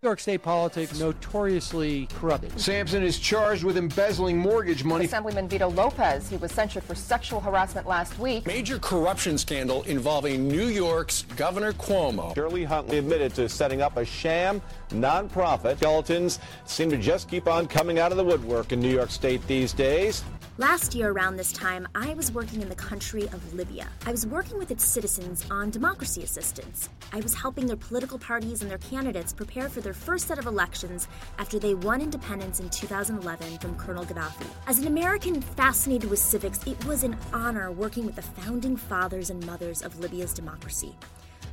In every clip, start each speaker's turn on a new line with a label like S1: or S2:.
S1: New York State politics notoriously corrupted.
S2: Sampson is charged with embezzling mortgage money.
S3: Assemblyman Vito Lopez, he was censured for sexual harassment last week.
S4: Major corruption scandal involving New York's Governor Cuomo.
S5: Shirley Huntley admitted to setting up a sham nonprofit. Skeletons seem to just keep on coming out of the woodwork in New York State these days.
S6: Last year, around this time, I was working in the country of Libya. I was working with its citizens on democracy assistance. I was helping their political parties and their candidates prepare for their first set of elections after they won independence in 2011 from Colonel Gaddafi. As an American fascinated with civics, it was an honor working with the founding fathers and mothers of Libya's democracy.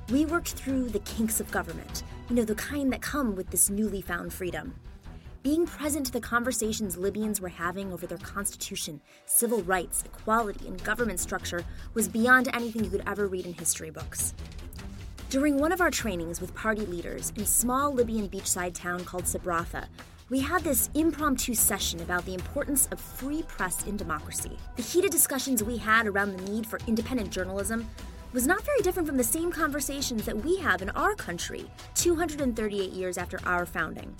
S6: We worked through the kinks of government, you know, the kind that come with this newly found freedom being present to the conversations Libyans were having over their constitution, civil rights, equality, and government structure was beyond anything you could ever read in history books. During one of our trainings with party leaders in a small Libyan beachside town called Sabratha, we had this impromptu session about the importance of free press in democracy. The heated discussions we had around the need for independent journalism was not very different from the same conversations that we have in our country 238 years after our founding.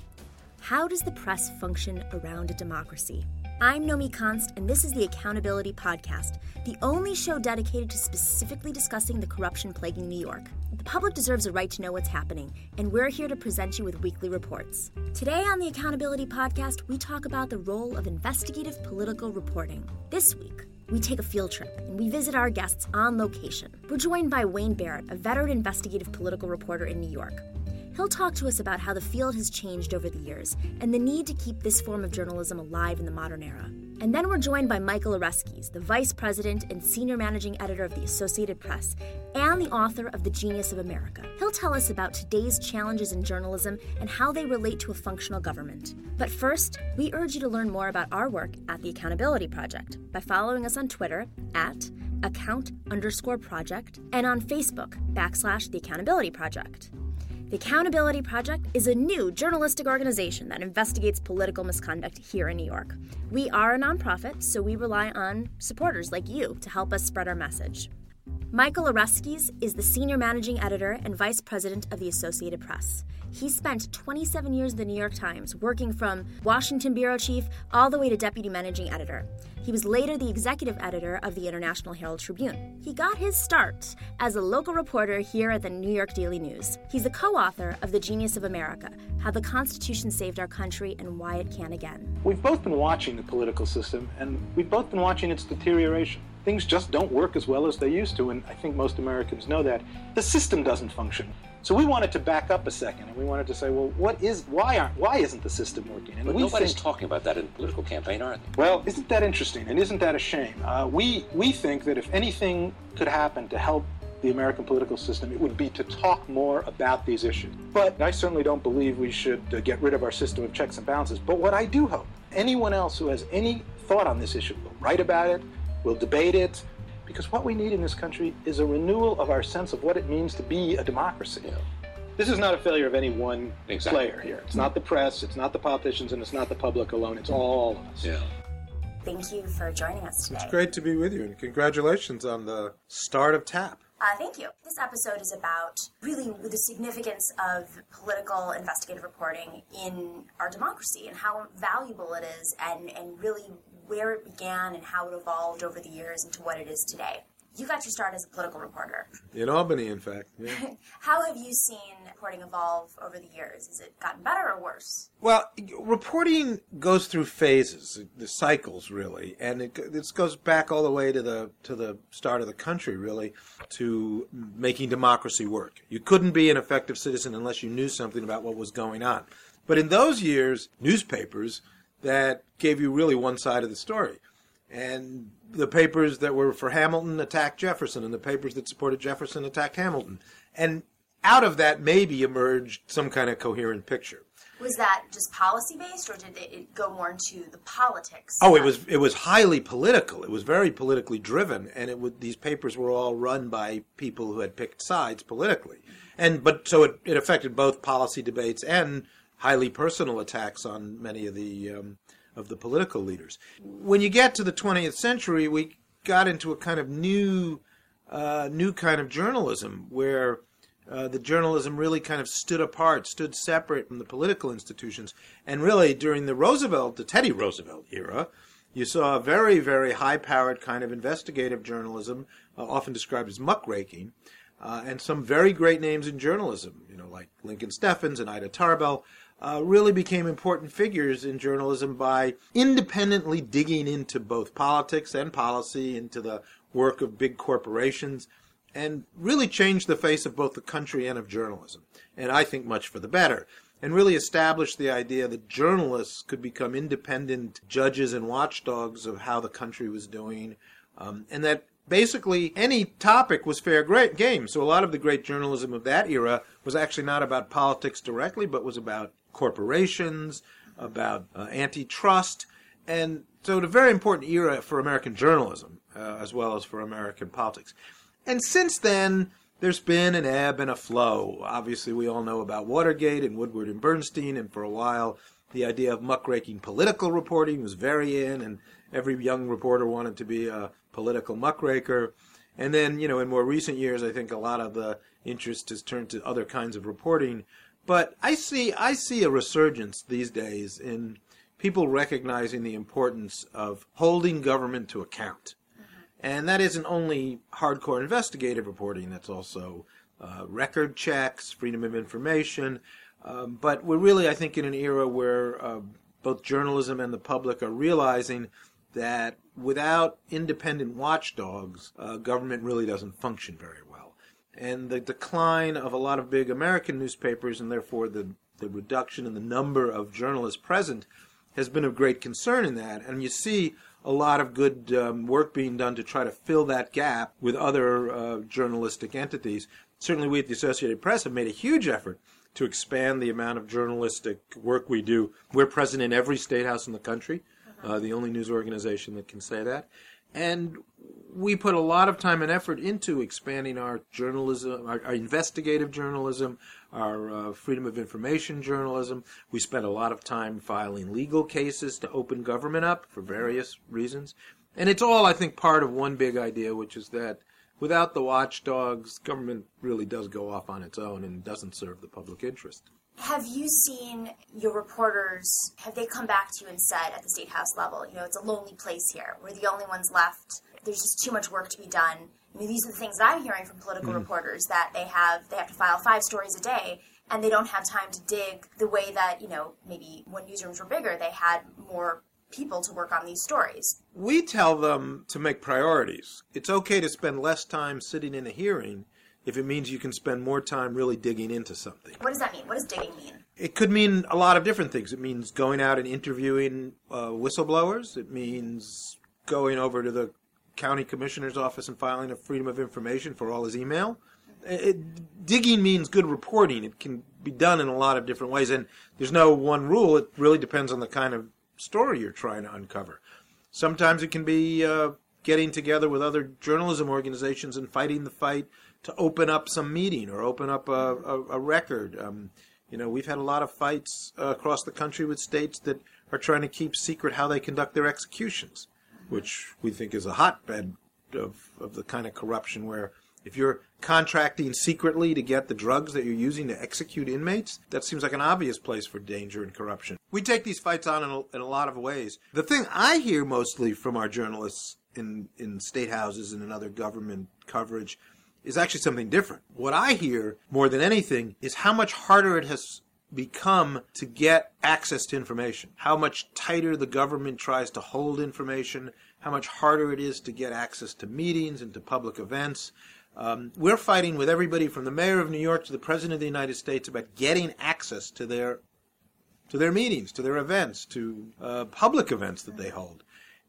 S6: How does the press function around a democracy? I'm Nomi Konst, and this is the Accountability Podcast, the only show dedicated to specifically discussing the corruption plaguing New York. The public deserves a right to know what's happening, and we're here to present you with weekly reports. Today on the Accountability Podcast, we talk about the role of investigative political reporting. This week, we take a field trip and we visit our guests on location. We're joined by Wayne Barrett, a veteran investigative political reporter in New York. He'll talk to us about how the field has changed over the years and the need to keep this form of journalism alive in the modern era. And then we're joined by Michael Oreskes, the Vice President and Senior Managing Editor of the Associated Press and the author of The Genius of America. He'll tell us about today's challenges in journalism and how they relate to a functional government. But first, we urge you to learn more about our work at the Accountability Project by following us on Twitter at account underscore project and on Facebook backslash the Accountability Project. The Accountability Project is a new journalistic organization that investigates political misconduct here in New York. We are a nonprofit, so we rely on supporters like you to help us spread our message. Michael Oreskes is the senior managing editor and vice president of the Associated Press. He spent 27 years at the New York Times, working from Washington bureau chief all the way to deputy managing editor. He was later the executive editor of the International Herald Tribune. He got his start as a local reporter here at the New York Daily News. He's the co author of The Genius of America How the Constitution Saved Our Country and Why It Can Again.
S7: We've both been watching the political system, and we've both been watching its deterioration things just don't work as well as they used to, and I think most Americans know that. The system doesn't function. So we wanted to back up a second, and we wanted to say, well, what is why aren't why isn't the system working? And
S8: but nobody's
S7: think,
S8: talking about that in political campaign, are they?
S7: Well, isn't that interesting? And isn't that a shame? Uh, we we think that if anything could happen to help the American political system, it would be to talk more about these issues. But I certainly don't believe we should uh, get rid of our system of checks and balances. But what I do hope, anyone else who has any thought on this issue will write about it, will debate it, because what we need in this country is a renewal of our sense of what it means to be a democracy.
S8: Yeah.
S7: This is not a failure of any one
S8: Exactly.
S7: player here. It's not the press, it's not the politicians, and it's not the public alone. It's all of us.
S8: Yeah.
S6: Thank you for joining us today.
S9: It's great to be with you, and congratulations on the start of TAP.
S6: Uh, thank you. This episode is about really the significance of political investigative reporting in our democracy and how valuable it is, and, and really where it began and how it evolved over the years into what it is today. You got your start as a political reporter.
S9: In Albany, in fact. Yeah.
S6: How have you seen reporting evolve over the years? Has it gotten better or worse?
S9: well, reporting goes through phases, the cycles, really, and it this goes back all the way to the to the start of the country, really, to making democracy work. You couldn't be an effective citizen unless you knew something about what was going on. But in those years, newspapers that gave you really one side of the story. And the papers that were for Hamilton attacked Jefferson, and the papers that supported Jefferson attacked Hamilton. And out of that maybe emerged some kind of coherent picture.
S6: Was that just policy based, or did it- go more into the politics?
S9: Oh, it was it was highly political. It was very politically driven, and it would these papers were all run by people who had picked sides politically, and but so it, it affected both policy debates and highly personal attacks on many of the um, of the political leaders. When you get to the 20th century, we got into a kind of new uh, new kind of journalism where uh, the journalism really kind of stood apart, stood separate from the political institutions. And really, during the Roosevelt, the Teddy Roosevelt era, you saw a very, very high powered kind of investigative journalism, uh, often described as muckraking, uh, and some very great names in journalism, you know, like Lincoln Steffens and Ida Tarbell. Uh, really became important figures in journalism by independently digging into both politics and policy, into the work of big corporations, and really changed the face of both the country and of journalism. And I think much for the better. And really established the idea that journalists could become independent judges and watchdogs of how the country was doing, um, and that basically any topic was fair game. So a lot of the great journalism of that era was actually not about politics directly, but was about corporations, about uh, antitrust, and so it's a very important era for American journalism uh, as well as for American politics. And since then, there's been an ebb and a flow. Obviously, we all know about Watergate and Woodward and Bernstein, and for a while, the idea of muckraking political reporting was very in, and every young reporter wanted to be a political muckraker. And then, you know, in more recent years, I think a lot of the interest has turned to other kinds of reporting. But I see, I see a resurgence these days in people recognizing the importance of holding government to account. And that isn't only hardcore investigative reporting, that's also uh, record checks, freedom of information. Um, but we're really, I think, in an era where uh, both journalism and the public are realizing that without independent watchdogs, uh, government really doesn't function very well. And the decline of a lot of big American newspapers, and therefore the, the reduction in the number of journalists present, has been of great concern in that. And you see a lot of good um, work being done to try to fill that gap with other uh, journalistic entities. Certainly, we at the Associated Press have made a huge effort to expand the amount of journalistic work we do. We're present in every state house in the country uh, the only news organization that can say that. And we put a lot of time and effort into expanding our journalism, our, our investigative journalism, our uh, freedom of information journalism. We spent a lot of time filing legal cases to open government up for various reasons. And it's all, I think, part of one big idea, which is that without the watchdogs, government really does go off on its own and doesn't serve the public interest.
S6: Have you seen your reporters, have they come back to you and said at the State House level, you know, it's a lonely place here. We're the only ones left. There's just too much work to be done. I mean, these are the things that I'm hearing from political mm. reporters that they have they have to file five stories a day and they don't have time to dig the way that, you know, maybe when newsrooms were bigger, they had more people to work on these stories.
S9: We tell them to make priorities. It's okay to spend less time sitting in a hearing if it means you can spend more time really digging into something.
S6: What does that mean? What does digging mean?
S9: It could mean a lot of different things. It means going out and interviewing uh, whistleblowers. It means going over to the county commissioner's office and filing a freedom of information for all his email. It, digging means good reporting. It can be done in a lot of different ways, and there's no one rule. It really depends on the kind of story you're trying to uncover. Sometimes it can be uh, getting together with other journalism organizations and fighting the fight to open up some meeting or open up a, a, a record. Um, you know, we've had a lot of fights uh, across the country with states that are trying to keep secret how they conduct their executions, which we think is a hotbed of, of the kind of corruption where if you're contracting secretly to get the drugs that you're using to execute inmates, that seems like an obvious place for danger and corruption. We take these fights on in a, in a lot of ways. The thing I hear mostly from our journalists in, in state houses and in other government coverage is actually something different. What I hear more than anything is how much harder it has become to get access to information, how much tighter the government tries to hold information, how much harder it is to get access to meetings and to public events. Um, we're fighting with everybody from the mayor of New York to the president of the United States about getting access to their to their meetings, to their events, to uh, public events that they hold.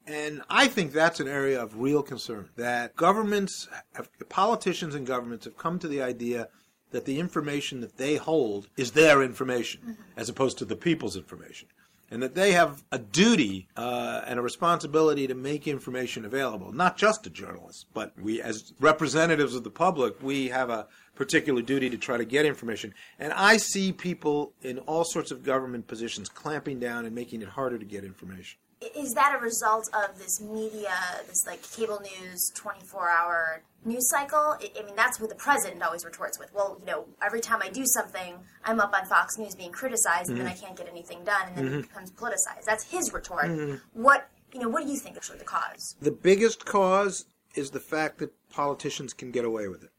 S9: And I think that's an area of real concern that governments, have, politicians and governments have come to the idea that the information that they hold is their information mm-hmm. as opposed to the people's information. And that they have a duty uh, and a responsibility to make information available, not just to journalists, but we, as representatives of the public, we have a particular duty to try to get information. And I see people in all sorts of government positions clamping down and making it harder to get information
S6: Is that a result of this media, this like cable news, 24 hour news cycle? I mean, that's what the president always retorts with. Well, you know, every time I do something, I'm up on Fox News being criticized, and then I mm-hmm. can't get anything done, and then it mm-hmm. becomes politicized. That's his retort. Mm-hmm. What you know? What do you think actually the cause?
S9: The biggest cause is the fact that politicians can get away with it,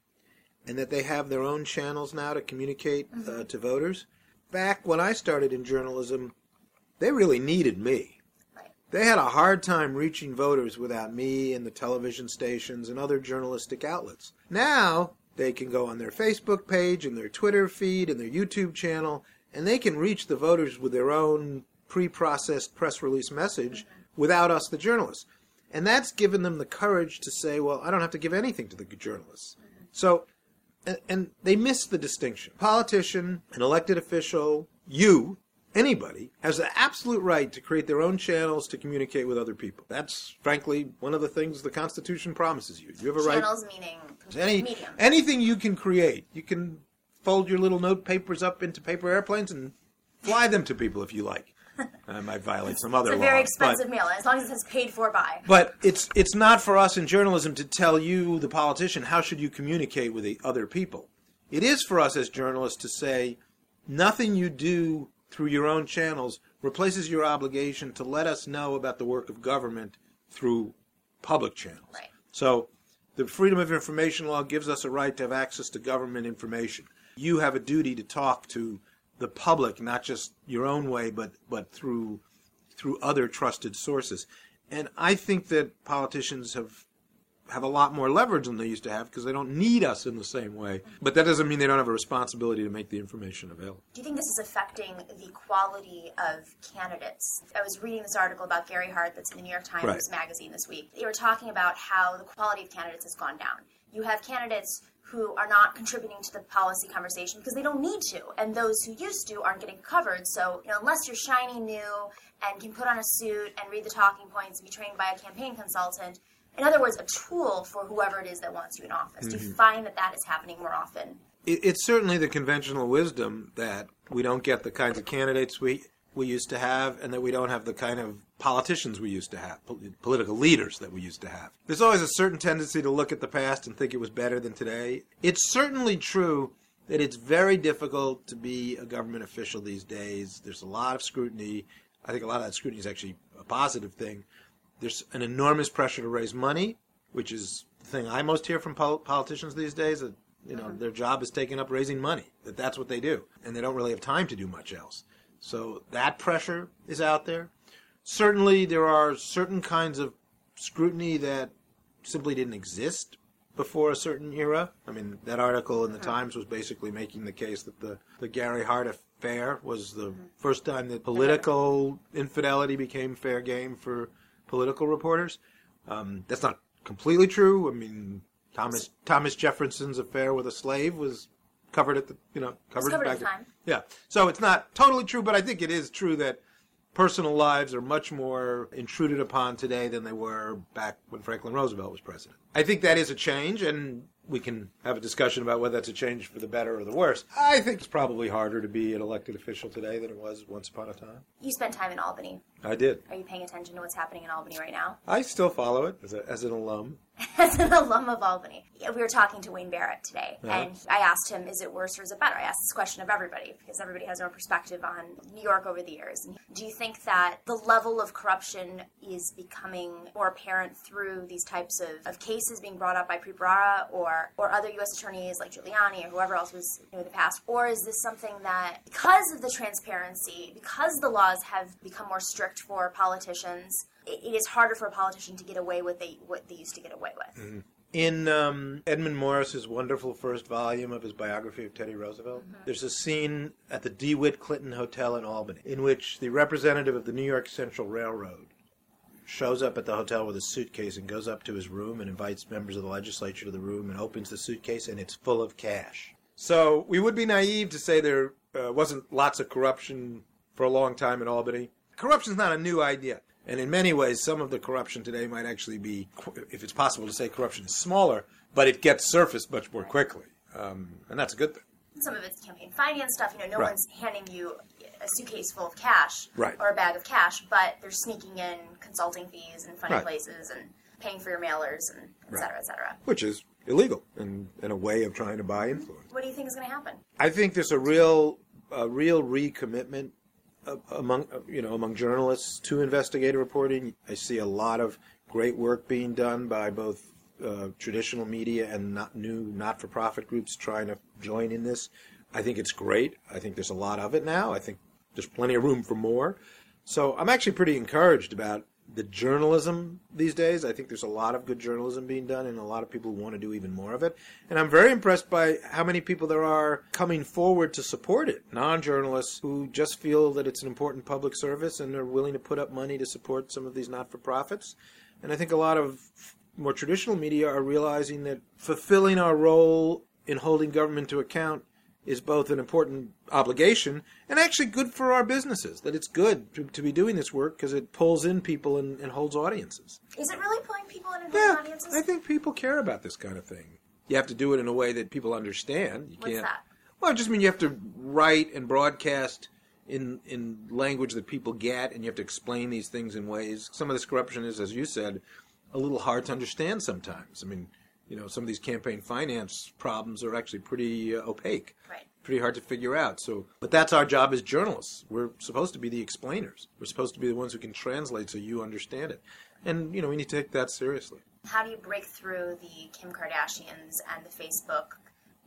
S9: and that they have their own channels now to communicate uh, to voters. Back when I started in journalism, they really needed me. They had a hard time reaching voters without me and the television stations and other journalistic outlets. Now they can go on their Facebook page and their Twitter feed and their YouTube channel, and they can reach the voters with their own pre-processed press release message without us, the journalists. And that's given them the courage to say, well, I don't have to give anything to the journalists. So, and, and they miss the distinction. Politician, an elected official, you, anybody, has the absolute right to create their own channels to communicate with other people. That's, frankly, one of the things the Constitution promises you. You have a right.
S6: Channels meaning
S9: Any,
S6: medium.
S9: anything you can create. You can fold your little note papers up into paper airplanes and fly them to people if you like. I might violate some other
S6: It's a very
S9: but-
S6: expensive meal, as long as it's paid for by.
S9: but it's it's not for us in journalism to tell you, the politician, how should you communicate with the other people. It is for us as journalists to say nothing you do through your own channels replaces your obligation to let us know about the work of government through public channels.
S6: Right.
S9: So the Freedom of Information Law gives us a right to have access to government information. You have a duty to talk to the public, not just your own way, but but through through other trusted sources. And I think that politicians have have a lot more leverage than they used to have because they don't need us in the same way. But that doesn't mean they don't have a responsibility to make the information available.
S6: Do you think this is affecting the quality of candidates? I was reading this article about Gary Hart that's in the New York Times
S9: Right.
S6: magazine this week. They were talking about how the quality of candidates has gone down. You have candidates who are not contributing to the policy conversation because they don't need to, and those who used to aren't getting covered. So, you know, unless you're shiny new and can put on a suit and read the talking points and be trained by a campaign consultant, in other words, a tool for whoever it is that wants you in office. Do you mm-hmm. find that that is happening more often?
S9: It, it's certainly the conventional wisdom that we don't get the kinds of candidates we we used to have, and that we don't have the kind of politicians we used to have, pol- political leaders that we used to have. There's always a certain tendency to look at the past and think it was better than today. It's certainly true that it's very difficult to be a government official these days. There's a lot of scrutiny. I think a lot of that scrutiny is actually a positive thing. There's an enormous pressure to raise money, which is the thing I most hear from pol- politicians these days. That you know uh-huh. their job is taken up raising money. That that's what they do, and they don't really have time to do much else. So that pressure is out there. Certainly, there are certain kinds of scrutiny that simply didn't exist before a certain era. I mean, that article in the uh-huh. Times was basically making the case that the, the Gary Hart affair was the mm-hmm. first time that uh-huh. political infidelity became fair game for political reporters. Um, that's not completely true. I mean, Thomas Thomas Jefferson's affair with a slave was covered at the you know covered,
S6: covered at
S9: back
S6: the time.
S9: Yeah, so it's not totally true, but I think it is true that personal lives are much more intruded upon today than they were back when Franklin Roosevelt was president. I think that is a change, and we can have a discussion about whether that's a change for the better or the worse. I think it's probably harder to be an elected official today than it was once upon a time.
S6: You spent time in Albany.
S9: I did.
S6: Are you paying attention to what's happening in Albany right now?
S9: I still follow it as, a, as an alum.
S6: As an alum of Albany, we were talking to Wayne Barrett today,
S9: Yeah.
S6: and I asked him, "Is it worse or is it better?" I asked this question of everybody because everybody has their own perspective on New York over the years. And do you think that the level of corruption is becoming more apparent through these types of, of cases being brought up by Preet Bharara or or other U.S. attorneys like Giuliani or whoever else was in the past, or is this something that because of the transparency, because the laws have become more strict for politicians? It is harder for a politician to get away with they, what they used to get away with.
S9: In um, Edmund Morris's wonderful first volume of his biography of Teddy Roosevelt, there's a scene at the DeWitt Clinton Hotel in Albany in which the representative of the New York Central Railroad shows up at the hotel with a suitcase and goes up to his room and invites members of the legislature to the room and opens the suitcase and it's full of cash. So we would be naive to say there uh, wasn't lots of corruption for a long time in Albany. Corruption's not a new idea. And in many ways, some of the corruption today might actually be, if it's possible to say corruption is smaller, but it gets surfaced much more quickly. Um, and that's a good thing.
S6: Some of it's campaign finance stuff. You know, no
S9: Right.
S6: one's handing you a suitcase full of cash
S9: Right.
S6: or a bag of cash, but they're sneaking in consulting fees and funny
S9: Right.
S6: places and paying for your mailers and et cetera, et cetera.
S9: which is illegal and, and a way of trying to buy influence.
S6: What do you think is going to happen?
S9: I think there's a real, a real recommitment among, you know, among journalists to investigative reporting. I see a lot of great work being done by both uh, traditional media and not new not-for-profit groups trying to join in this. I think it's great. I think there's a lot of it now. I think there's plenty of room for more. So I'm actually pretty encouraged about the journalism these days. I think there's a lot of good journalism being done and a lot of people want to do even more of it. And I'm very impressed by how many people there are coming forward to support it. Non-journalists who just feel that it's an important public service and are willing to put up money to support some of these not-for-profits. And I think a lot of more traditional media are realizing that fulfilling our role in holding government to account is both an important obligation and actually good for our businesses. That it's good to, to be doing this work because it pulls in people and, and holds audiences.
S6: Is it really pulling people in and
S9: Yeah,
S6: holding audiences?
S9: I think people care about this kind of thing. You have to do it in a way that people understand. You
S6: What's
S9: can't.
S6: that?
S9: Well, I just mean you have to write and broadcast in in language that people get, and you have to explain these things in ways. Some of this corruption is, as you said, a little hard to understand sometimes. I mean, you know, some of these campaign finance problems are actually pretty uh, opaque,
S6: Right.
S9: pretty hard to figure out. So, but that's our job as journalists. We're supposed to be the explainers. We're supposed to be the ones who can translate so you understand it, and you know, we need to take that seriously.
S6: How do you break through the Kim Kardashians and the Facebook,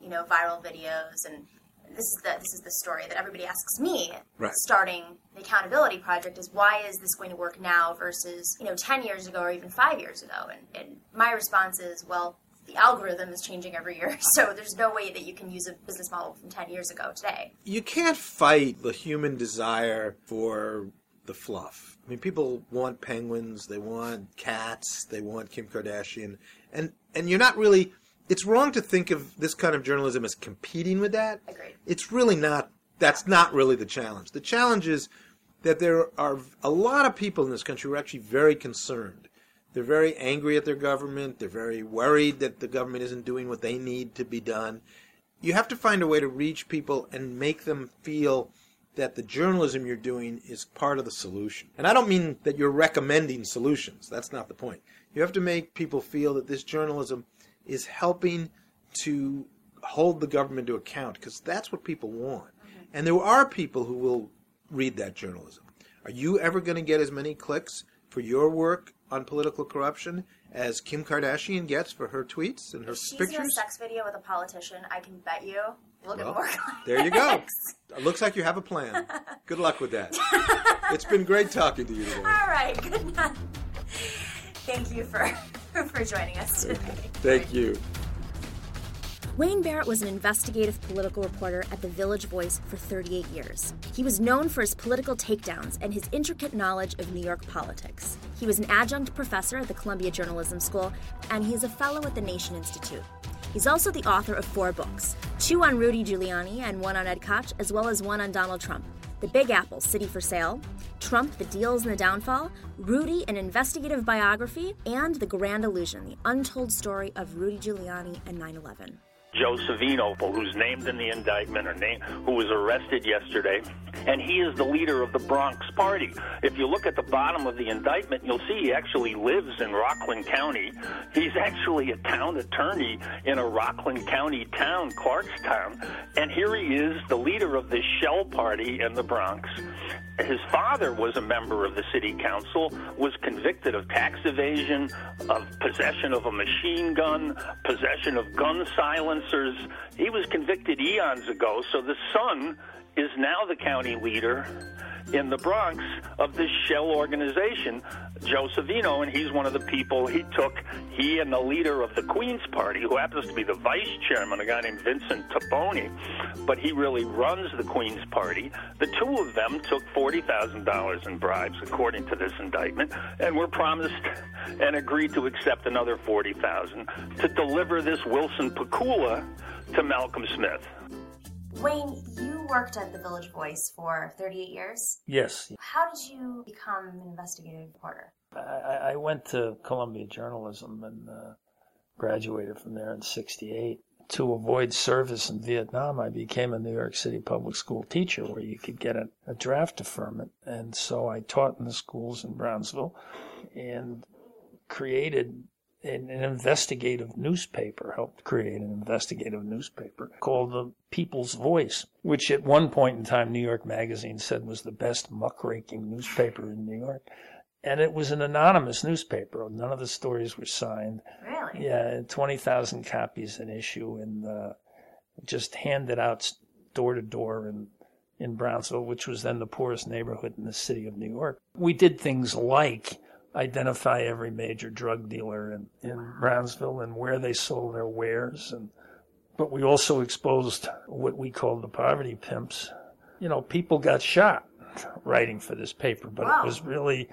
S6: you know, viral videos and this is the this is the story that everybody asks me
S9: Right.
S6: starting the accountability project is why is this going to work now versus you know 10 years ago or even 5 years ago and, and my response is well the algorithm is changing every year so there's no way that you can use a business model from 10 years ago today
S9: you can't fight the human desire for the fluff. I mean, people want penguins, they want cats, they want Kim Kardashian, and and you're not really. It's wrong to think of this kind of journalism as competing with that.
S6: Agreed.
S9: It's really not. That's not really the challenge. The challenge is that there are a lot of people in this country who are actually very concerned. They're very angry at their government. They're very worried that the government isn't doing what they need to be done you have to find a way to reach people and make them feel that the journalism you're doing is part of the solution. And I don't mean that you're recommending solutions. That's not the point. You have to make people feel that this journalism is helping to hold the government to account because that's what people want. Mm-hmm. And there are people who will read that journalism. Are you ever going to get as many clicks for your work on political corruption as Kim Kardashian gets for her tweets and her
S6: if she's in a sex video with a politician i can bet you we'll get
S9: Well,
S6: more
S9: There you go. It looks like you have a plan. Good luck with that. It's been great talking to you today.
S6: all right good night thank you for for joining us today
S9: Thank you.
S6: Wayne Barrett was an investigative political reporter at the Village Voice for 38 years. He was known for his political takedowns and his intricate knowledge of New York politics. He was an adjunct professor at the Columbia Journalism School, and he is a fellow at the Nation Institute. He's also the author of four books two on Rudy Giuliani and one on Ed Koch, as well as one on Donald Trump. The Big Apple City for Sale, Trump, The Deals and the Downfall, Rudy, an investigative biography, and The Grand Illusion, the untold story of Rudy Giuliani and 9 11.
S10: Joe Savino, who's named in the indictment, or name, who was arrested yesterday, and he is the leader of the Bronx Party. If you look at the bottom of the indictment, you'll see he actually lives in Rockland County. He's actually a town attorney in a Rockland County town, Clarkstown, and here he is, the leader of this shell party in the Bronx. His father was a member of the city council, was convicted of tax evasion, of possession of a machine gun, possession of gun silencers. He was convicted eons ago, so the son is now the county leader in the Bronx of this shell organization, Joe Savino, and he's one of the people he took, he and the leader of the Queens Party, who happens to be the vice chairman, a guy named Vincent Tabone, but he really runs the Queens Party. The two of them took $40,000 in bribes, according to this indictment, and were promised and agreed to accept another 40000 to deliver this Wilson Pakula to Malcolm Smith.
S6: Wayne, you worked at the Village Voice for 38 years.
S11: Yes,
S6: How did you become an investigative reporter?
S11: I, I went to Columbia Journalism and uh, graduated from there in '68. to avoid service in Vietnam, I became a New York City public school teacher where you could get a, a draft deferment. And so I taught in the schools in Brownsville and created an, investigative newspaper, helped create an investigative newspaper called the People's Voice, which at one point in time New York Magazine said was the best muckraking newspaper in New York. And it was an anonymous newspaper. None of the stories were signed.
S6: Really?
S11: Yeah, 20,000 copies an issue and uh, just handed out door to door in, in Brownsville, which was then the poorest neighborhood in the city of New York. We did things like identify every major drug dealer in, in Brownsville and where they sold their wares. And, but we also exposed what we called the poverty pimps. You know, people got shot writing for this paper, but
S6: Wow.
S11: it was really,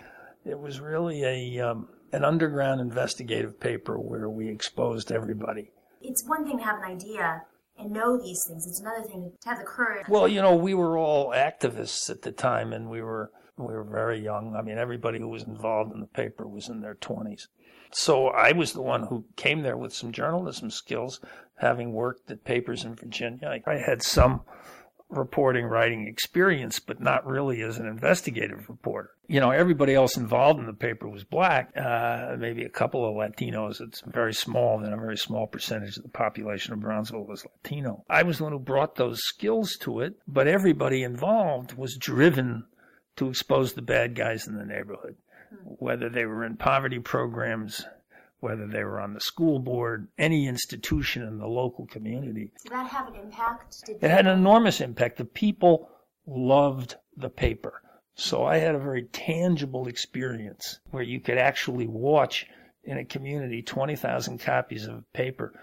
S11: it was really a, um, an underground investigative paper where we exposed everybody.
S6: It's one thing to have an idea and know these things. It's another thing to have the courage.
S11: Well, you know, we were all activists at the time, and we were we were very young. I mean, everybody who was involved in the paper was in their twenties. So I was the one who came there with some journalism skills, having worked at papers in Virginia. I had some reporting writing experience, but not really as an investigative reporter. You know, everybody else involved in the paper was black, uh, maybe a couple of Latinos. It's very small, then a very small percentage of the population of Brownsville was Latino. I was the one who brought those skills to it, but everybody involved was driven to expose the bad guys in the neighborhood, whether they were in poverty programs, whether they were on the school board, any institution in the local community.
S6: Did that have an impact? Did
S11: It had an enormous impact. The people loved the paper. So I had a very tangible experience where you could actually watch in a community 20,000 copies of a paper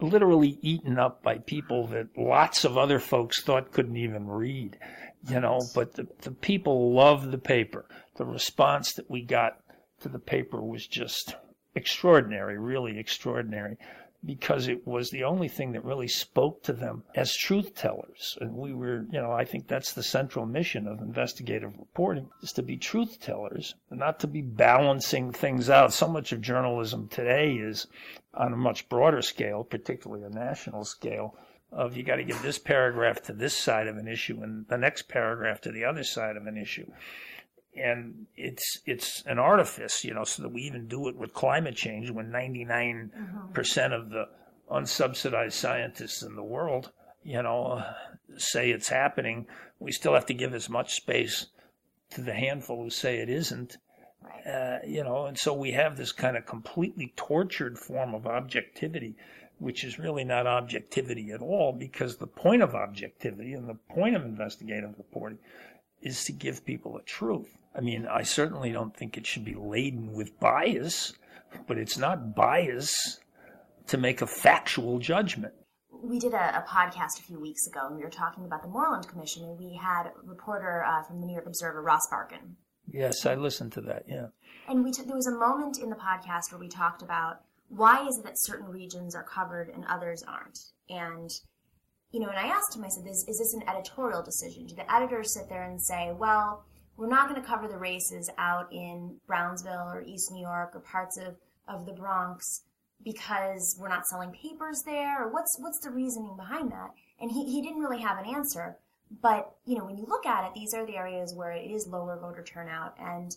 S11: literally eaten up by people that lots of other folks thought couldn't even read, you know, but the, the people loved the paper. The response that we got to the paper was just extraordinary, really extraordinary, because it was the only thing that really spoke to them as truth tellers. And we were, you know, I think that's the central mission of investigative reporting is to be truth tellers, not to be balancing things out. So much of journalism today is on a much broader scale, particularly a national scale, of you got to give this paragraph to this side of an issue and the next paragraph to the other side of an issue and it's it's an artifice, you know, so that we even do it with climate change when 99% of the unsubsidized scientists in the world, you know, say it's happening. We still have to give as much space to the handful who say it isn't. Uh, you know, and so we have this kind of completely tortured form of objectivity, which is really not objectivity at all, because the point of objectivity and the point of investigative reporting is to give people the truth. I mean, I certainly don't think it should be laden with bias, but it's not bias to make a factual judgment.
S6: we did a, a podcast a few weeks ago, and we were talking about the Moreland Commission, and we had a reporter uh, from the New York Observer, Ross Barkan,
S11: Yes, I listened to that. Yeah.
S6: and we t- there was a moment in the podcast where we talked about why is it that certain regions are covered and others aren't, and you know, and I asked him, I said, is, is this an editorial decision? Do the editors sit there and say, well, we're not going to cover the races out in Brownsville or East New York or parts of, of the Bronx because we're not selling papers there? Or what's, what's the reasoning behind that? And he, he didn't really have an answer. But, you know, when you look at it, these are the areas where it is lower voter turnout and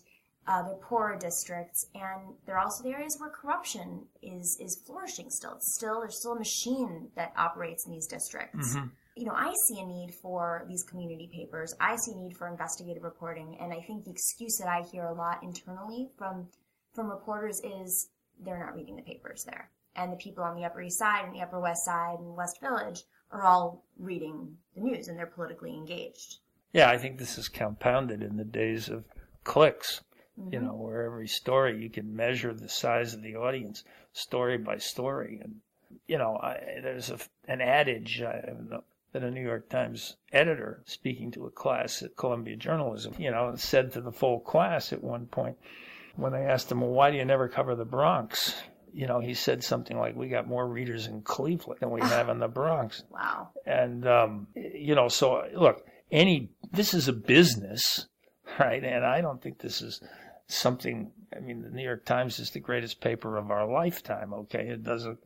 S6: uh, they're poorer districts, and they're also the areas where corruption is is flourishing still. It's still there's still a machine that operates in these districts. You know, I see a need for these community papers. I see a need for investigative reporting, and I think the excuse that I hear a lot internally from from reporters is they're not reading the papers there, and the people on the Upper East Side and the Upper West Side and West Village are all reading the news and they're politically engaged.
S11: Yeah, I think this is compounded in the days of clicks, you know, where every story you can measure the size of the audience story by story. And, you know, I, there's a, an adage I that a New York Times editor speaking to a class at Columbia Journalism, you know, said to the full class at one point when they asked him, well, why do you never cover the Bronx? You know, he said something like, we got more readers in Cleveland than we have in the Bronx.
S6: Wow.
S11: And, um, you know, so look, any, this is a business, right? And I don't think this is something, I mean, the New York Times is the greatest paper of our lifetime, okay? It does a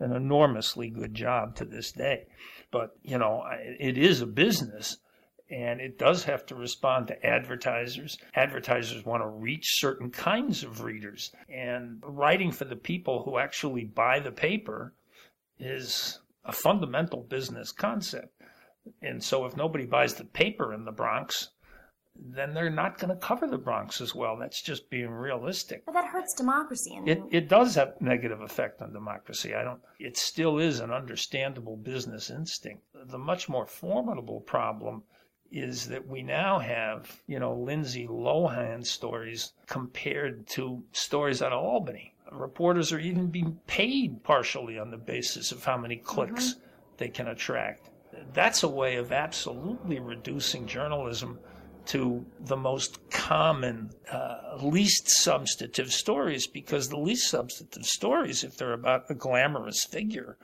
S11: an enormously good job to this day. But, you know, it is a business and it does have to respond to advertisers. Advertisers want to reach certain kinds of readers, and writing for the people who actually buy the paper is a fundamental business concept. And so, if nobody buys the paper in the Bronx, then they're not going to cover the Bronx as well. That's just being realistic.
S6: But that hurts democracy.
S11: It, it does have negative effect on democracy. I don't. It still is an understandable business instinct. The much more formidable problem is that we now have, you know, Lindsay Lohan stories compared to stories out of Albany. Reporters are even being paid partially on the basis of how many clicks mm-hmm. they can attract. That's a way of absolutely reducing journalism to the most common, uh, least substantive stories because the least substantive stories, if they're about a glamorous figure,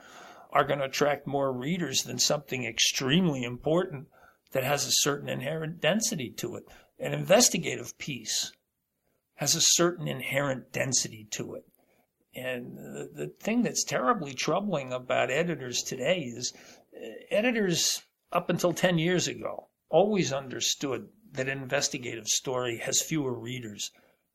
S11: are going to attract more readers than something extremely important that has a certain inherent density to it. An investigative piece has a certain inherent density to it. And the, the thing that's terribly troubling about editors today is uh, editors, up until 10 years ago, always understood that an investigative story has fewer readers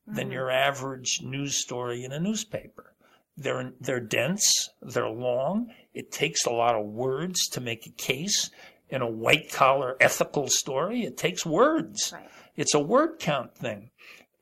S11: mm-hmm. than your average news story in a newspaper. They're, they're dense, they're long, it takes a lot of words to make a case, in a white collar ethical story, it takes words. Right. It's a word count thing.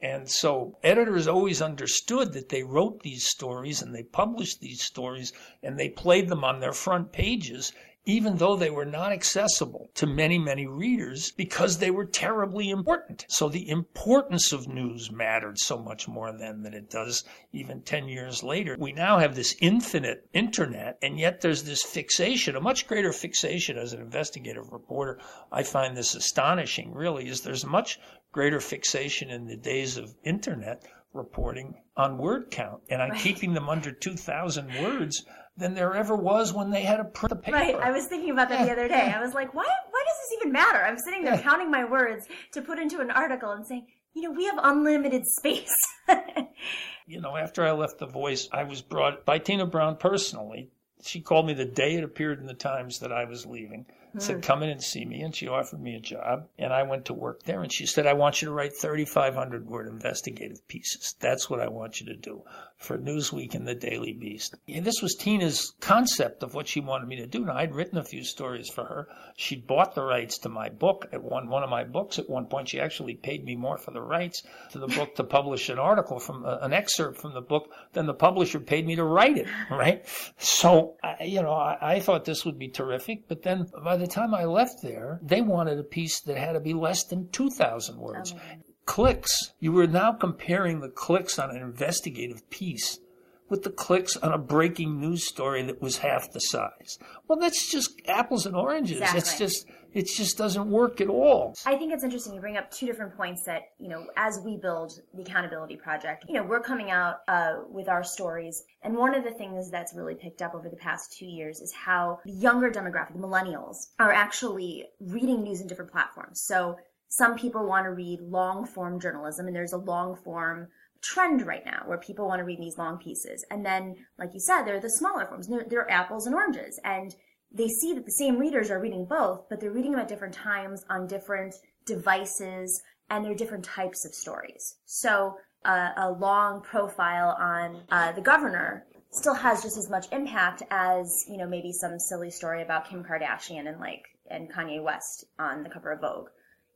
S11: And so editors always understood that they wrote these stories and they published these stories and they played them on their front pages even though they were not accessible to many, many readers because they were terribly important. So the importance of news mattered so much more then than it does even 10 years later. We now have this infinite internet, and yet there's this fixation, a much greater fixation as an investigative reporter. I find this astonishing, really, is there's much greater fixation in the days of internet reporting on word count and on right. keeping them under 2,000 words than there ever was when they had to print the paper.
S6: Right. I was thinking about that yeah. the other day. I was like, why, why does this even matter? I'm sitting there yeah. counting my words to put into an article and saying, you know, we have unlimited space.
S11: you know, after I left The Voice, I was brought by Tina Brown personally. She called me the day it appeared in the Times that I was leaving said, come in and see me. And she offered me a job. And I went to work there. And she said, I want you to write 3,500 word investigative pieces. That's what I want you to do for Newsweek and the Daily Beast. And this was Tina's concept of what she wanted me to do. Now, I'd written a few stories for her. She'd bought the rights to my book at one, one of my books. At one point, she actually paid me more for the rights to the book to publish an article from uh, an excerpt from the book than the publisher paid me to write it, right? So, I, you know, I, I thought this would be terrific. But then by the time I left there, they wanted a piece that had to be less than 2,000 words. Oh, clicks. You were now comparing the clicks on an investigative piece with the clicks on a breaking news story that was half the size. Well, that's just apples and oranges. Exactly. It's just it just doesn't work at all.
S6: I think it's interesting you bring up two different points that, you know, as we build the accountability project, you know, we're coming out uh, with our stories. And one of the things that's really picked up over the past two years is how the younger demographic, millennials, are actually reading news in different platforms. So some people want to read long form journalism, and there's a long form trend right now where people want to read these long pieces. And then, like you said, there are the smaller forms. They're, they're apples and oranges. And they see that the same readers are reading both, but they're reading them at different times on different devices, and they're different types of stories. So uh, a long profile on uh, the governor still has just as much impact as you know maybe some silly story about Kim Kardashian and like and Kanye West on the cover of Vogue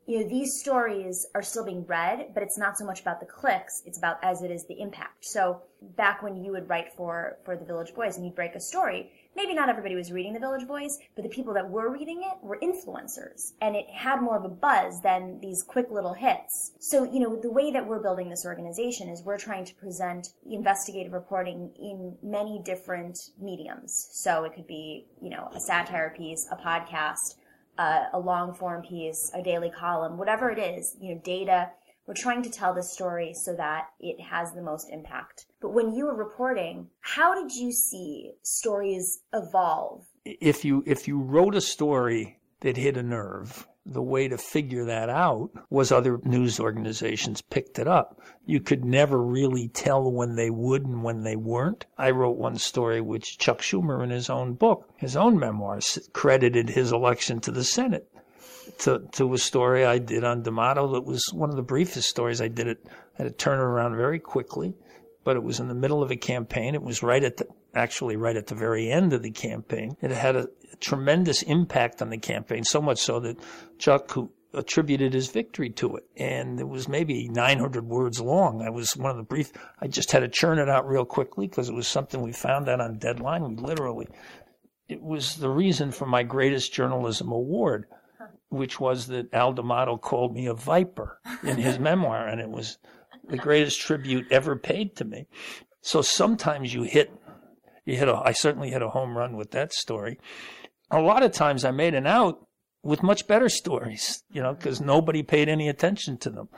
S6: you know, these stories are still being read, but it's not so much about the clicks, it's about as it is the impact. So back when you would write for, for the Village Voice and you'd break a story, maybe not everybody was reading the Village Voice, but the people that were reading it were influencers. And it had more of a buzz than these quick little hits. So, you know, the way that we're building this organization is we're trying to present investigative reporting in many different mediums. So it could be, you know, a satire piece, a podcast, uh, a long form piece, a daily column, whatever it is, you know, data. We're trying to tell this story so that it has the most impact. But when you were reporting, how did you see stories evolve?
S11: If you if you wrote a story that hit a nerve, the way to figure that out was other news organizations picked it up. You could never really tell when they would and when they weren't. I wrote one story which Chuck Schumer in his own book, his own memoirs, credited his election to the Senate. To, to a story I did on D'Amato that was one of the briefest stories I did it had to turn it around very quickly, but it was in the middle of a campaign. It was right at the actually right at the very end of the campaign. It had a, tremendous impact on the campaign, so much so that Chuck, who attributed his victory to it. And it was maybe 900 words long. I was one of the brief, I just had to churn it out real quickly because it was something we found out on deadline. We literally, it was the reason for my greatest journalism award, which was that Al D'Amato called me a viper in his memoir. And it was the greatest tribute ever paid to me. So sometimes you hit you hit a, I certainly hit a home run with that story. A lot of times I made an out with much better stories, you know, because nobody paid any attention to them.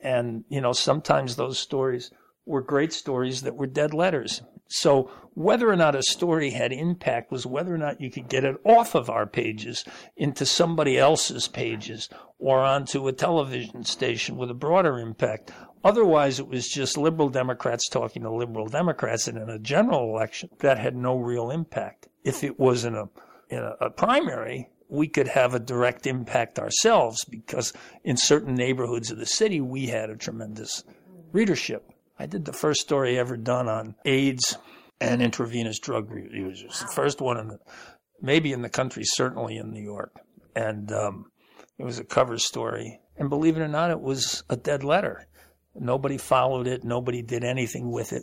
S11: And, you know, sometimes those stories were great stories that were dead letters. So whether or not a story had impact was whether or not you could get it off of our pages into somebody else's pages or onto a television station with a broader impact. Otherwise, it was just liberal Democrats talking to liberal Democrats, and in a general election, that had no real impact. If it was in a in a, a primary, we could have a direct impact ourselves because in certain neighborhoods of the city, we had a tremendous readership. I did the first story ever done on AIDS and intravenous drug users. The first one in the, maybe in the country, certainly in New York. And um, it was a cover story. And believe it or not, it was a dead letter. Nobody followed it. Nobody did anything with it.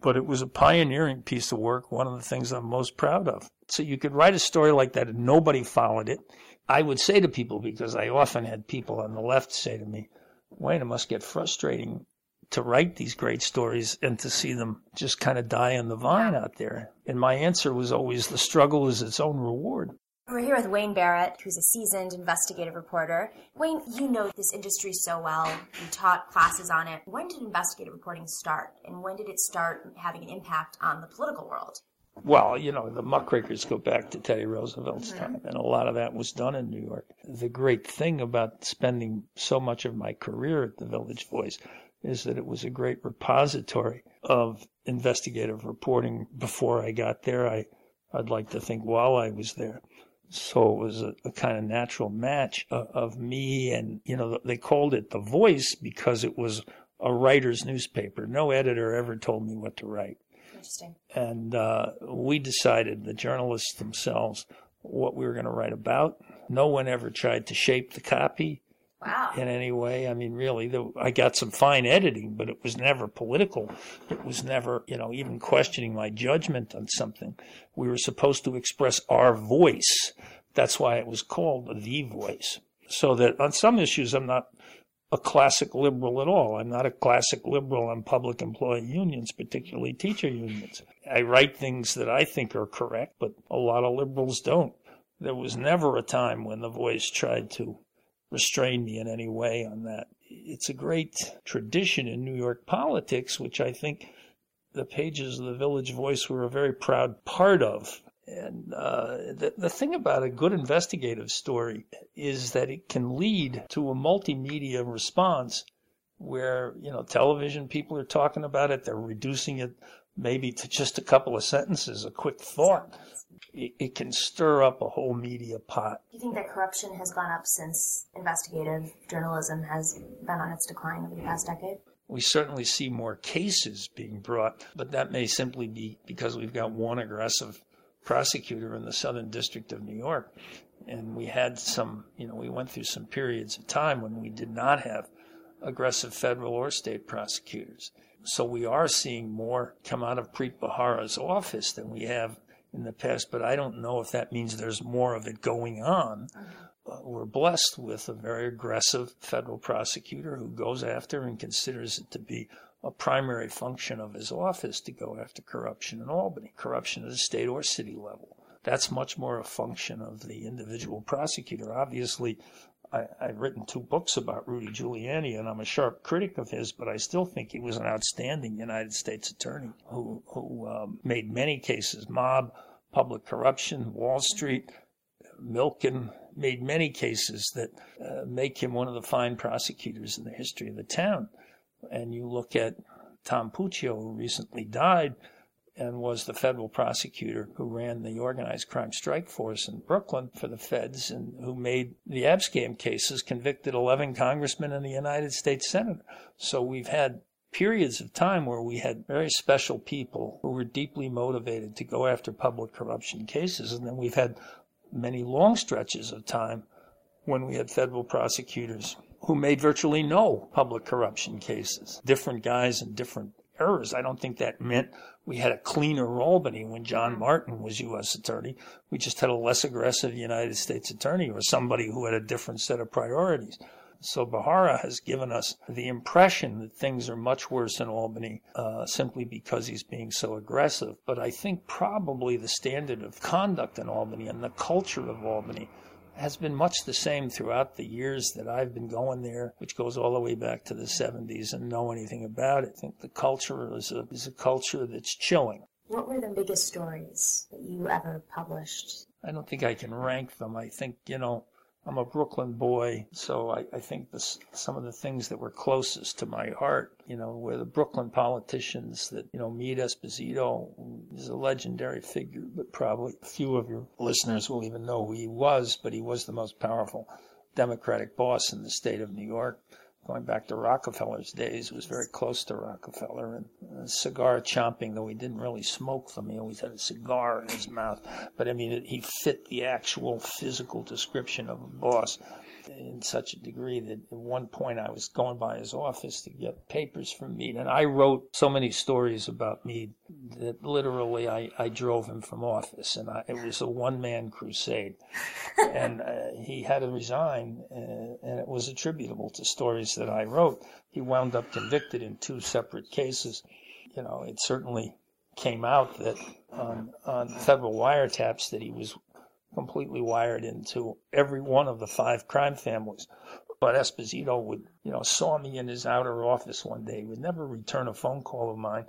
S11: But it was a pioneering piece of work, one of the things I'm most proud of. So you could write a story like that and nobody followed it. I would say to people, because I often had people on the left say to me, Wayne, it must get frustrating to write these great stories and to see them just kind of die on the vine out there. And my answer was always the struggle is its own reward.
S6: We're here with Wayne Barrett, who's a seasoned investigative reporter. Wayne, you know this industry so well. You taught classes on it. When did investigative reporting start, and when did it start having an impact on the political world?
S11: Well, you know, the muckrakers go back to Teddy Roosevelt's mm-hmm. time, and a lot of that was done in New York. The great thing about spending so much of my career at the Village Voice is that it was a great repository of investigative reporting before I got there. I, I'd like to think while I was there. So it was a, a kind of natural match of, of, me and, you know, they called it The Voice because it was a writer's newspaper. No editor ever told me what to write.
S6: Interesting.
S11: And uh, we decided, the journalists themselves, what we were going to write about. No one ever tried to shape the copy.
S6: Wow.
S11: In any way. I mean, really, the, I got some fine editing, but it was never political. It was never, you know, even questioning my judgment on something. We were supposed to express our voice. That's why it was called the voice. So that on some issues, I'm not a classic liberal at all. I'm not a classic liberal on public employee unions, particularly teacher unions. I write things that I think are correct, but a lot of liberals don't. There was never a time when the voice tried to restrain me in any way on that. It's a great tradition in New York politics, which I think the pages of the Village Voice were a very proud part of. And uh, the, the thing about a good investigative story is that it can lead to a multimedia response where, you know, television people are talking about it, they're reducing it maybe to just a couple of sentences, a quick thought it, it can stir up a whole media pot.
S6: Do you think that corruption has gone up since investigative journalism has been on its decline over the past decade?
S11: We certainly see more cases being brought, but that may simply be because we've got one aggressive prosecutor in the Southern District of New York. And we had some, you know, we went through some periods of time when we did not have aggressive federal or state prosecutors. So we are seeing more come out of Preet Bharara's office than we have in the past, but I don't know if that means there's more of it going on. Uh, we're blessed with a very aggressive federal prosecutor who goes after and considers it to be a primary function of his office to go after corruption in Albany, corruption at the state or city level. That's much more a function of the individual prosecutor. Obviously, I, have written two books about Rudy Giuliani, and I'm a sharp critic of his, but I still think he was an outstanding United States attorney who, who um, made many cases mob, public corruption, Wall Street, Milken, made many cases that uh, make him one of the fine prosecutors in the history of the town. And you look at Tom Puccio, who recently died and was the federal prosecutor who ran the organized crime strike force in Brooklyn for the feds and who made the Abscam cases, convicted 11 congressmen and the United States senator. So we've had periods of time where we had very special people who were deeply motivated to go after public corruption cases. And then we've had many long stretches of time when we had federal prosecutors who made virtually no public corruption cases, different guys and different errors. I don't think that meant we had a cleaner Albany when John Martin was U.S. Attorney. We just had a less aggressive United States Attorney or somebody who had a different set of priorities. So Bharara has given us the impression that things are much worse in Albany uh, simply because he's being so aggressive. But I think probably the standard of conduct in Albany and the culture of Albany has been much the same throughout the years that I've been going there, which goes all the way back to the 70s and know anything about it. I think the culture is a, is a culture that's chilling.
S6: What were the biggest stories that you ever published?
S11: I don't think I can rank them. I think, you know, I'm a Brooklyn boy, so I, I think some of the things that were closest to my heart, you know, were the Brooklyn politicians that, you know, Meade Esposito is a legendary figure, but probably few of your listeners will even know who he was, but he was the most powerful Democratic boss in the state of New York going back to Rockefeller's days, was very close to Rockefeller and uh, cigar chomping, though he didn't really smoke them. He always had a cigar in his mouth. But I mean, he fit the actual physical description of a boss in such a degree that at one point I was going by his office to get papers from Meade. And I wrote so many stories about Meade that literally I, I drove him from office. And I, it was a one man crusade. and uh, he had to resign, uh, and it was attributable to stories that I wrote. He wound up convicted in two separate cases. You know, it certainly came out that on, on federal wiretaps that he was completely wired into every one of the five crime families. But Esposito would, you know, saw me in his outer office one day. He would never return a phone call of mine.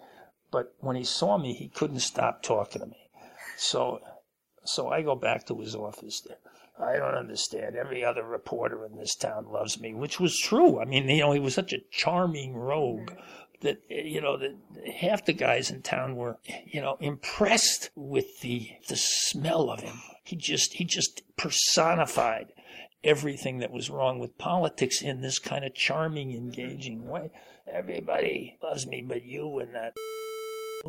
S11: But when he saw me, he couldn't stop talking to me. So, so I go back to his office there. I don't understand. Every other reporter in this town loves me, which was true. I mean, you know, he was such a charming rogue that you know that half the guys in town were you know impressed with the the smell of him he just he just personified everything that was wrong with politics in this kind of charming, engaging way. Everybody loves me but you and that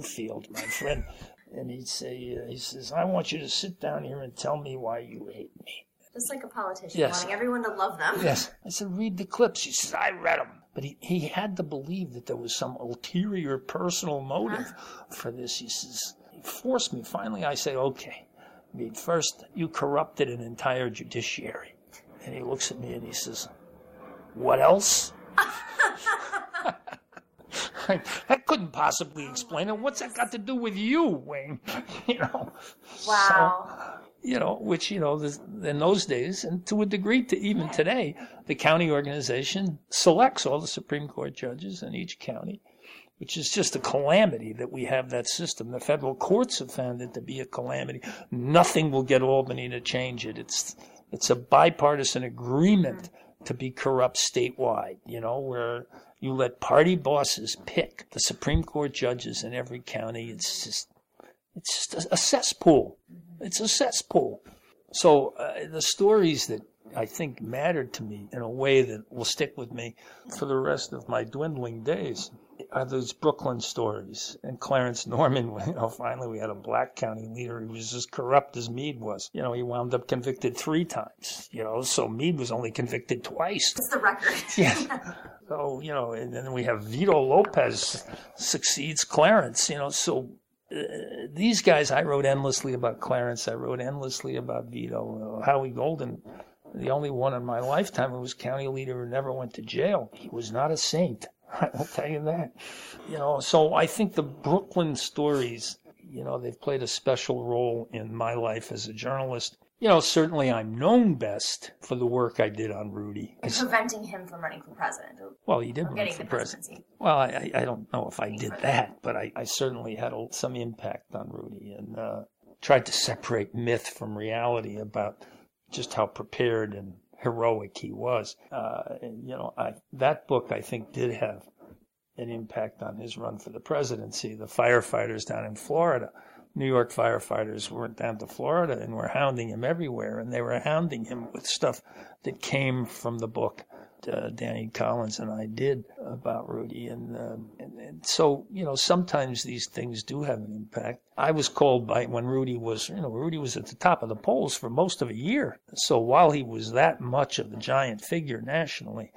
S11: field, my friend. And he'd say, uh, he says, I want you to sit down here and tell me why you hate me.
S6: Just like a politician,
S11: Yes.
S6: wanting everyone to love them.
S11: Yes. I said, read the clips. He says, I read them. But he, he had to believe that there was some ulterior personal motive for this. He says, he forced me. Finally, I say, okay. I mean, first, you corrupted an entire judiciary. And he looks at me and he says, What else? that couldn't possibly explain it. What's that got to do with you, Wayne? you know.
S6: Wow.
S11: So, you know, which you know, in those days, and to a degree, to even today, the county organization selects all the Supreme Court judges in each county, which is just a calamity that we have that system. The federal courts have found it to be a calamity. Nothing will get Albany to change it. It's it's a bipartisan agreement to be corrupt statewide. You know, where you let party bosses pick the Supreme Court judges in every county. It's just it's just a, a cesspool. It's a cesspool. So uh, the stories that I think mattered to me in a way that will stick with me for the rest of my dwindling days are those Brooklyn stories. And Clarence Norman, you know, finally we had a black county leader who was as corrupt as Meade was. You know, he wound up convicted three times. You know, so Meade was only convicted twice.
S6: It's the record.
S11: Yeah. So, you know, and then we have Vito Lopez succeeds Clarence, you know, so these guys, I wrote endlessly about Clarence. I wrote endlessly about Vito. Howie Golden, the only one in my lifetime who was county leader who never went to jail. He was not a saint. I will tell you that. You know, so I think the Brooklyn stories, you know, they've played a special role in my life as a journalist. You know, certainly I'm known best for the work I did on Rudy.
S6: And preventing him from running for president.
S11: Well, he did run
S6: getting
S11: for
S6: the
S11: president.
S6: presidency.
S11: Well, I, I I don't know if I did that, but I, I certainly had a, some impact on Rudy and uh, tried to separate myth from reality about just how prepared and heroic he was. Uh, and, you know, I, that book I think did have an impact on his run for the presidency. The firefighters down in Florida, New York firefighters went down to Florida and were hounding him everywhere, and they were hounding him with stuff that came from the book uh, Danny Collins and I did about Rudy, and, uh, and, and so you know sometimes these things do have an impact. I was called by when Rudy was you know Rudy was at the top of the polls for most of a year, so while he was that much of a giant figure nationally,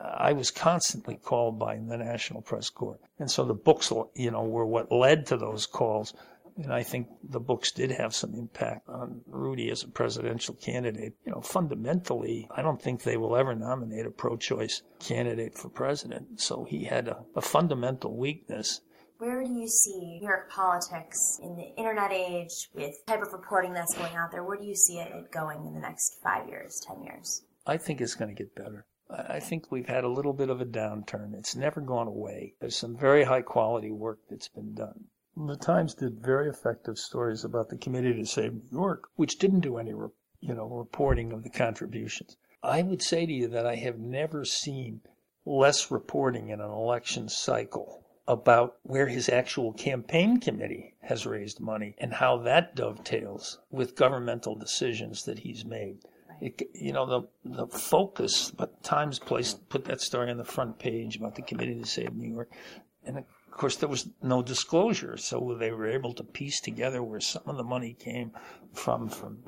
S11: I was constantly called by the National Press Corps. And so the books, you know, were what led to those calls. And I think the books did have some impact on Rudy as a presidential candidate. You know, fundamentally, I don't think they will ever nominate a pro choice candidate for president. So he had a, a fundamental weakness.
S6: Where do you see New York politics in the internet age with the type of reporting that's going out there? Where do you see it going in the next five years, ten years?
S11: I think it's going to get better. I think we've had a little bit of a downturn. It's never gone away. There's some very high quality work that's been done. The Times did very effective stories about the Committee to Save New York, which didn't do any, you know, reporting of the contributions. I would say to you that I have never seen less reporting in an election cycle about where his actual campaign committee has raised money and how that dovetails with governmental decisions that he's made. It, you know the the focus, but Times placed put that story on the front page about the Committee to Save New York, and of course, there was no disclosure, so they were able to piece together where some of the money came from, from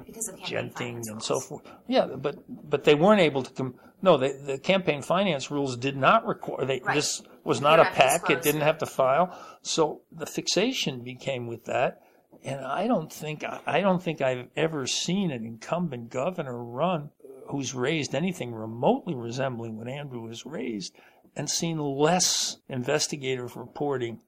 S11: Genting and so forth. Yeah, but but they weren't able to come. No, they, the campaign finance rules did not require. They, right. This was not a PAC. It didn't have to file. So the fixation became with that. And I don't think I don't think I've ever seen an incumbent governor run who's raised anything remotely resembling what Andrew has raised and seen less investigative reporting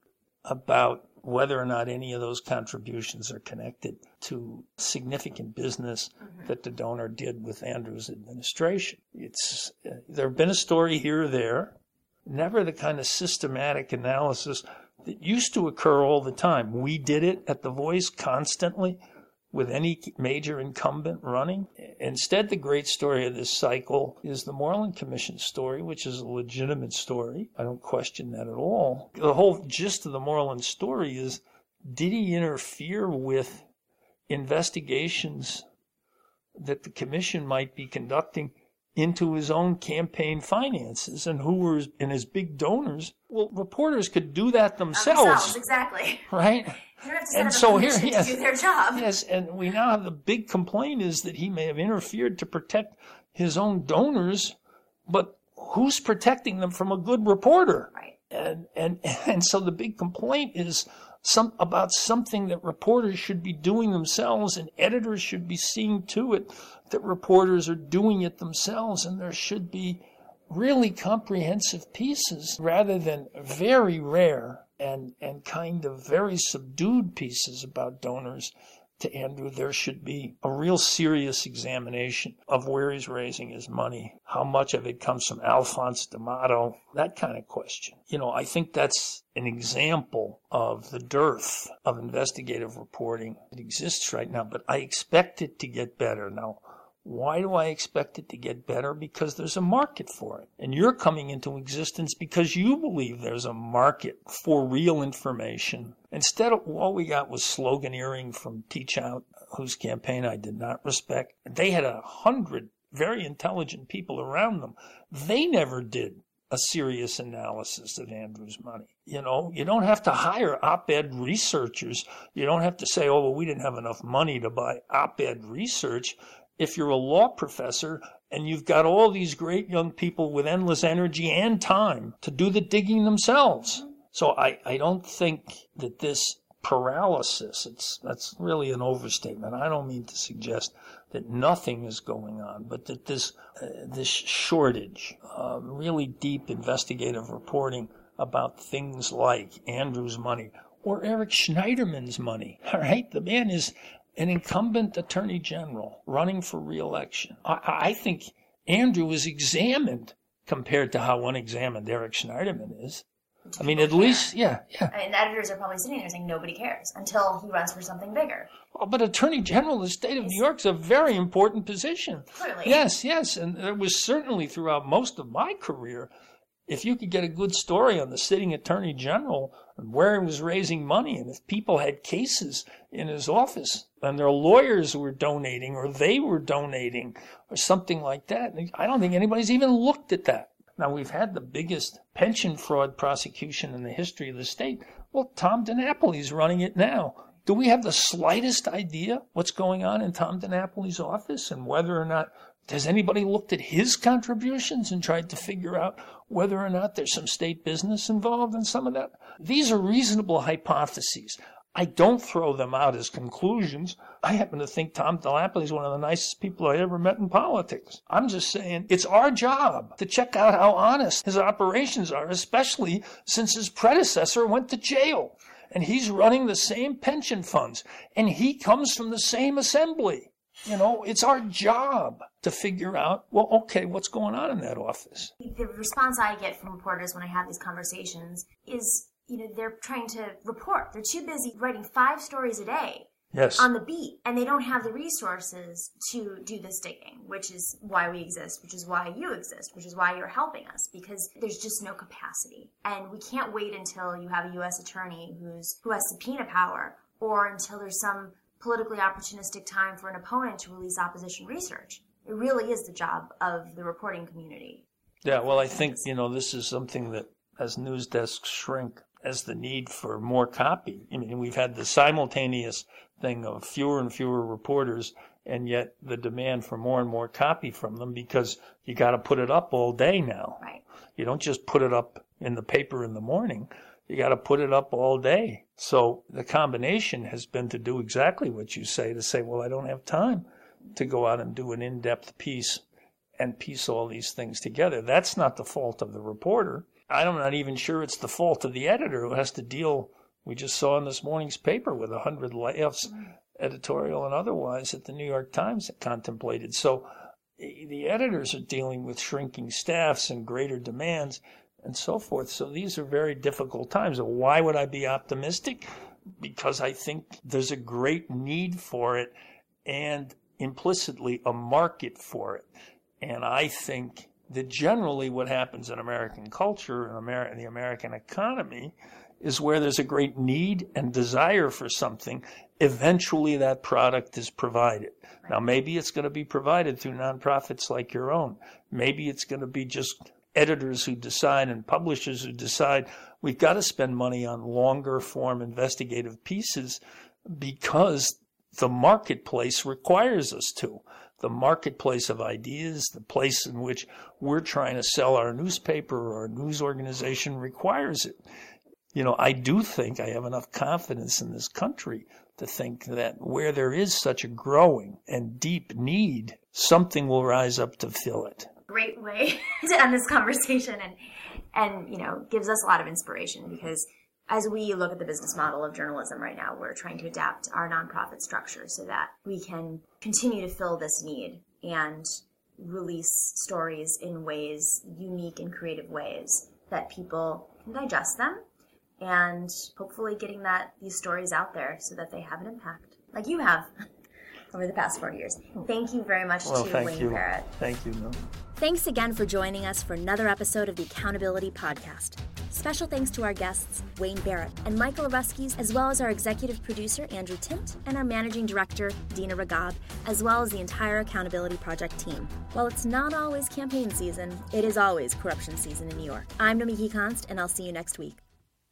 S11: about whether or not any of those contributions are connected to significant business mm-hmm. that the donor did with Andrew's administration. It's uh, there have been a story here or there, never the kind of systematic analysis that used to occur all the time. We did it at the Voice constantly with any major incumbent running. Instead, the great story of this cycle is the Moreland Commission story, which is a legitimate story. I don't question that at all. The whole gist of the Moreland story is did he interfere with investigations that the commission might be conducting into his own campaign finances and who were in his big donors? Well, reporters could do that themselves. themselves
S6: exactly.
S11: Right? And so here,
S6: yes, do their job.
S11: Yes, and we now have the big complaint is that he may have interfered to protect his own donors, but who's protecting them from a good reporter?
S6: Right.
S11: And and and so the big complaint is some about something that reporters should be doing themselves, and editors should be seeing to it that reporters are doing it themselves, and there should be really comprehensive pieces rather than very rare and, and kind of very subdued pieces about donors to Andrew, there should be a real serious examination of where he's raising his money, how much of it comes from Alphonse D'Amato, that kind of question. You know, I think that's an example of the dearth of investigative reporting that exists right now, but I expect it to get better. Now, why do I expect it to get better? Because there's a market for it. And you're coming into existence because you believe there's a market for real information. Instead of all we got was sloganeering from Teachout, whose campaign I did not respect. They had a hundred very intelligent people around them. They never did a serious analysis of Andrew's money. You know, you don't have to hire op-ed researchers. You don't have to say, oh, well, we didn't have enough money to buy op-ed research if you're a law professor and you've got all these great young people with endless energy and time to do the digging themselves. So I, I don't think that this paralysis, it's, that's really an overstatement. I don't mean to suggest that nothing is going on, but that this, uh, this shortage, uh, really deep investigative reporting about things like Andrew's money or Eric Schneiderman's money. All right. The man is an incumbent attorney general running for reelection. I, I think Andrew was examined compared to how unexamined Eric Schneiderman is. I mean, at least, yeah, yeah.
S6: And editors are probably sitting there saying nobody cares until he runs for something bigger.
S11: Oh, but Attorney General of the state of New York is a very important position.
S6: Clearly.
S11: Yes, yes. And it was certainly throughout most of my career, if you could get a good story on the sitting Attorney General and where he was raising money, and if people had cases in his office and their lawyers were donating or they were donating or something like that, I don't think anybody's even looked at that. Now, we've had the biggest pension fraud prosecution in the history of the state. Well, Tom DiNapoli's running it now. Do we have the slightest idea what's going on in Tom DiNapoli's office and whether or not has anybody looked at his contributions and tried to figure out whether or not there's some state business involved in some of that? These are reasonable hypotheses. I don't throw them out as conclusions. I happen to think Tom DiNapoli is one of the nicest people I ever met in politics. I'm just saying it's our job to check out how honest his operations are, especially since his predecessor went to jail and he's running the same pension funds and he comes from the same assembly. You know, it's our job to figure out, well, okay, what's going on in that office?
S6: The response I get from reporters when I have these conversations is, you know, they're trying to report. They're too busy writing five stories a day
S11: yes.
S6: on the beat, and they don't have the resources to do this digging, which is why we exist, which is why you exist, which is why you're helping us, because there's just no capacity. And we can't wait until you have a U.S. attorney who's who has subpoena power, or until there's some politically opportunistic time for an opponent to release opposition research. It really is the job of the reporting community.
S11: Yeah, well, I think, you know, this is something that as news desks shrink, as the need for more copy. I mean, we've had the simultaneous thing of fewer and fewer reporters, and yet the demand for more and more copy from them because you got to put it up all day now.
S6: Right.
S11: You don't just put it up in the paper in the morning. You got to put it up all day. So the combination has been to do exactly what you say to say, well, I don't have time to go out and do an in-depth piece and piece all these things together. That's not the fault of the reporter. I'm not even sure it's the fault of the editor who has to deal. We just saw in this morning's paper with a hundred layoffs, editorial and otherwise, that the New York Times contemplated. So eh, the editors are dealing with shrinking staffs and greater demands and so forth. So these are very difficult times. Why would I be optimistic? Because I think there's a great need for it and implicitly a market for it. And I think that generally what happens in American culture and Amer- the American economy is where there's a great need and desire for something, eventually that product is provided. Now, maybe it's going to be provided through nonprofits like your own. Maybe it's going to be just editors who decide and publishers who decide we've got to spend money on longer form investigative pieces because the marketplace requires us to the marketplace of ideas, the place in which we're trying to sell our newspaper or our news organization requires it. You know, I do think I have enough confidence in this country to think that where there is such a growing and deep need, something will rise up to fill it.
S6: Great way to end this conversation and and you know gives us a lot of inspiration because as we look at the business model of journalism right now, we're trying to adapt our nonprofit structure so that we can continue to fill this need and release stories in ways, unique and creative ways that people can digest them and hopefully getting that these stories out there so that they have an impact like you have over the past four years. Hmm. Thank you very much
S11: well,
S6: to
S11: thank
S6: Wayne
S11: you.
S6: Barrett.
S11: Thank you. No.
S6: Thanks again for joining us for another episode of the Accountability Podcast. Special thanks to our guests, Wayne Barrett and Michael Ruskis, as well as our executive producer, Andrew Tint, and our managing director, Dina Ragab, as well as the entire Accountability Project team. While it's not always campaign season, it is always corruption season in New York. I'm Nomiki Konst, and I'll see you next week.